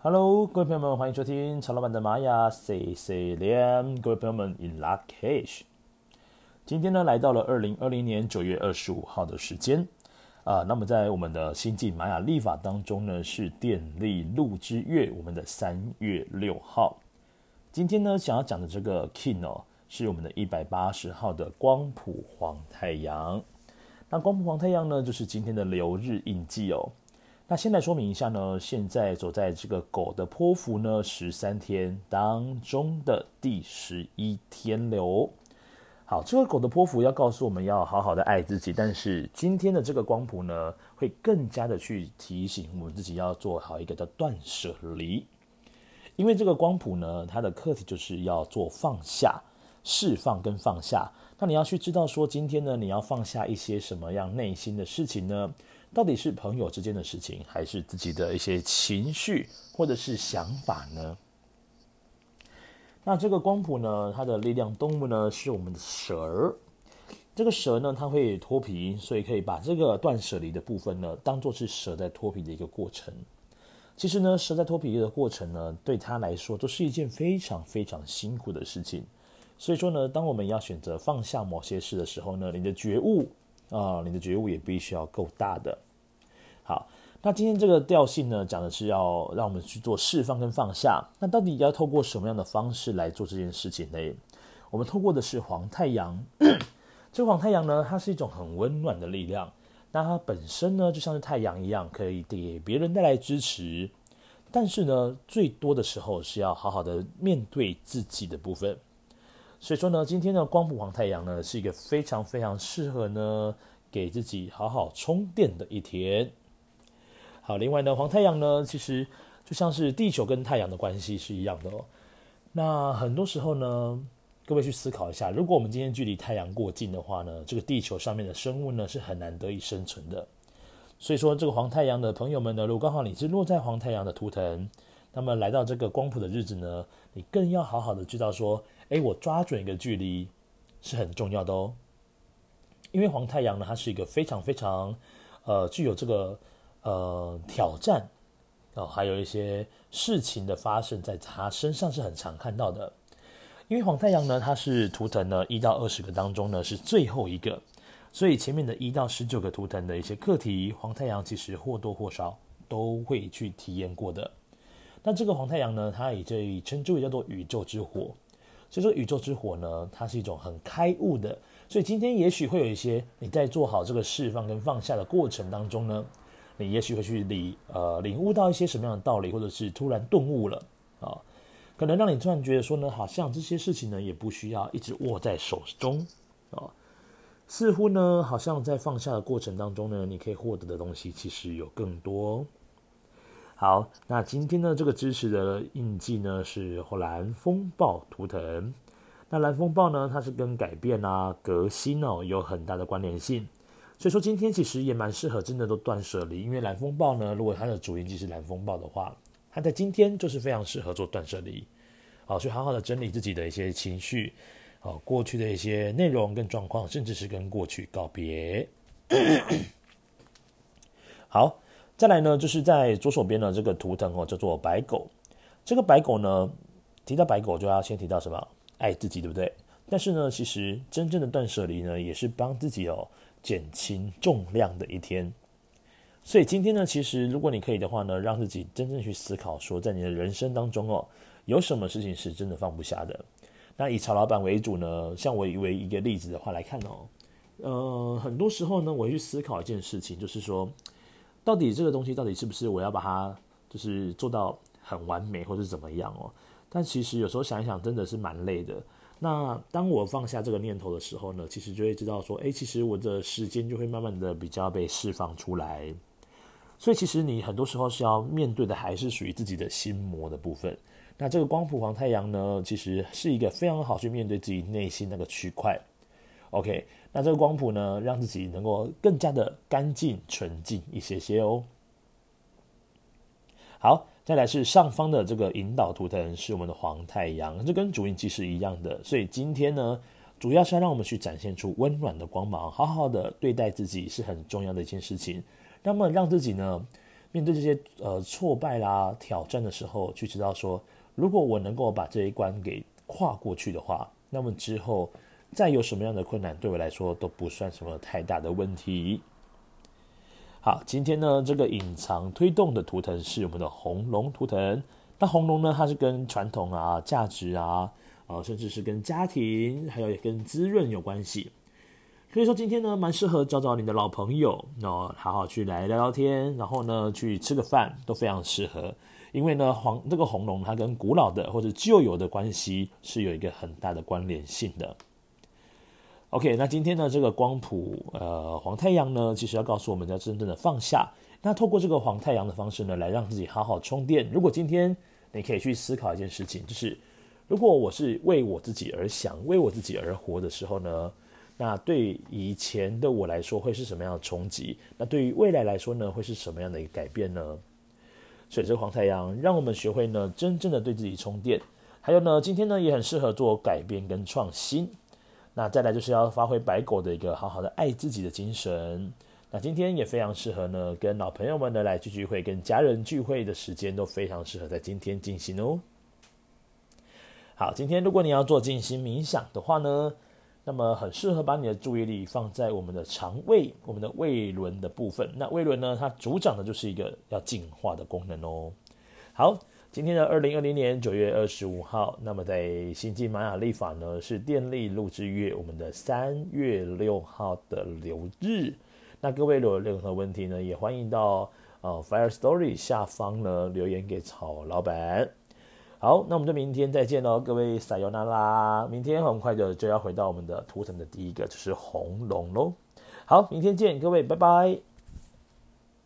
Hello，各位朋友们，欢迎收听曹老板的玛雅 C C 连。各位朋友们，In lak'ech。今天呢，来到了二零二零年九月二十五号的时间啊。那么在我们的星际玛雅历法当中呢，是电力鹿之月，我们的三月六号。今天呢，想要讲的这个 Kin 哦，是我们的一百八十号的光谱黄太阳。那光谱黄太阳呢，就是今天的流日印记哦。那先来说明一下呢，现在走在这个狗的波符呢，十三天当中的第十一天流。好，这个狗的波符要告诉我们要好好的爱自己，但是今天的这个光谱呢，会更加的去提醒我们自己要做好一个叫断舍离，因为这个光谱呢，它的课题就是要做放下、释放跟放下。那你要去知道说，今天呢，你要放下一些什么样内心的事情呢？到底是朋友之间的事情，还是自己的一些情绪或者是想法呢？那这个光谱呢，它的力量动物呢是我们的蛇。这个蛇呢，它会脱皮，所以可以把这个断舍离的部分呢，当做是蛇在脱皮的一个过程。其实呢，蛇在脱皮的过程呢，对它来说都是一件非常非常辛苦的事情。所以说呢，当我们要选择放下某些事的时候呢，你的觉悟。啊、你的觉悟也必须要够大的。好，那今天这个调性呢，讲的是要让我们去做释放跟放下。那到底要透过什么样的方式来做这件事情呢？我们透过的是黄太阳。这个黄太阳呢，它是一种很温暖的力量。那它本身呢，就像是太阳一样，可以给别人带来支持。但是呢，最多的时候是要好好的面对自己的部分。所以说呢，今天的光谱黄太阳呢，是一个非常非常适合呢，给自己好好充电的一天。好，另外呢，黄太阳呢，其实就像是地球跟太阳的关系是一样的哦。那很多时候呢，各位去思考一下，如果我们今天距离太阳过近的话呢，这个地球上面的生物呢，是很难得以生存的。所以说，这个黄太阳的朋友们呢，如果刚好你是落在黄太阳的图腾，那么来到这个光谱的日子呢，你更要好好的知道说。哎，我抓准一个距离是很重要的哦，因为黄太阳呢，它是一个非常非常呃具有这个呃挑战哦，还有一些事情的发生在它身上是很常看到的。因为黄太阳呢，它是图腾呢一到二十个当中呢是最后一个，所以前面的一到十九个图腾的一些课题，黄太阳其实或多或少都会去体验过的。那这个黄太阳呢，它也可以称之为叫做宇宙之火。所以说，宇宙之火呢，它是一种很开悟的。所以今天也许会有一些你在做好这个释放跟放下的过程当中呢，你也许会去领呃领悟到一些什么样的道理，或者是突然顿悟了啊，可能让你突然觉得说呢，好像这些事情呢也不需要一直握在手中啊，似乎呢好像在放下的过程当中呢，你可以获得的东西其实有更多。好，那今天呢，这个支持的印记呢是蓝风暴图腾。那蓝风暴呢，它是跟改变啊、革新哦有很大的关联性。所以说今天其实也蛮适合真的都断舍离，因为蓝风暴呢，如果它的主印记是蓝风暴的话，它在今天就是非常适合做断舍离。好，去好好的整理自己的一些情绪，好，过去的一些内容跟状况，甚至是跟过去告别。好。再来呢，就是在左手边的这个图腾哦，叫做白狗。这个白狗呢，提到白狗就要先提到什么？爱自己，对不对？但是呢，其实真正的断舍离呢，也是帮自己哦减轻重量的一天。所以今天呢，其实如果你可以的话呢，让自己真正去思考说，在你的人生当中哦，有什么事情是真的放不下的？那以曹老板为主呢，像我以为一个例子的话来看哦，呃，很多时候呢，我会去思考一件事情，就是说。到底这个东西到底是不是我要把它就是做到很完美，或者是怎么样哦？但其实有时候想一想，真的是蛮累的。那当我放下这个念头的时候呢，其实就会知道说，哎，其实我的时间就会慢慢的比较被释放出来。所以其实你很多时候是要面对的，还是属于自己的心魔的部分。那这个光谱黄太阳呢，其实是一个非常好去面对自己内心那个区块。OK。那这个光谱呢，让自己能够更加的干净纯净一些些哦。好，再来是上方的这个引导图腾是我们的黄太阳，这跟主印记是一样的。所以今天呢，主要是要让我们去展现出温暖的光芒，好好的对待自己是很重要的一件事情。那么让自己呢，面对这些呃挫败啦、挑战的时候，去知道说，如果我能够把这一关给跨过去的话，那么之后再有什么样的困难，对我来说都不算什么太大的问题。好，今天呢，这个隐藏推动的图腾是我们的红龙图腾。那红龙呢，它是跟传统啊、价值啊，呃，甚至是跟家庭，还有跟滋润有关系。所以说今天呢，蛮适合找找你的老朋友，然后好好去来聊聊天，然后呢去吃个饭，都非常适合。因为呢，黄这个红龙它跟古老的或者旧有的关系是有一个很大的关联性的。OK，那今天呢这个光谱呃黄太阳呢，其实要告诉我们要真正的放下。那透过这个黄太阳的方式呢，来让自己好好充电。如果今天你可以去思考一件事情，就是如果我是为我自己而想，为我自己而活的时候呢，那对以前的我来说会是什么样的冲击？那对于未来来说呢，会是什么样的一个改变呢？所以这个黄太阳让我们学会呢，真正的对自己充电。还有呢，今天呢也很适合做改变跟创新。那再来就是要发挥白狗的一个好好的爱自己的精神。那今天也非常适合呢，跟老朋友们呢来聚聚会，跟家人聚会的时间都非常适合在今天进行哦。好，今天如果你要做静心冥想的话呢，那么很适合把你的注意力放在我们的肠胃、我们的胃轮的部分。那胃轮呢，它主掌的就是一个要净化的功能哦。好，今天的二零二零年九月二十五号，那么在星际玛雅历法呢是电力录制月，我们的三月六号的流日。那各位如果有任何问题呢，也欢迎到呃 Fire Story 下方呢留言给曹老板。好，那我们就明天再见喽，各位撒由那拉。明天很快的就要回到我们的图腾的第一个，就是红龙喽。好，明天见，各位，拜拜。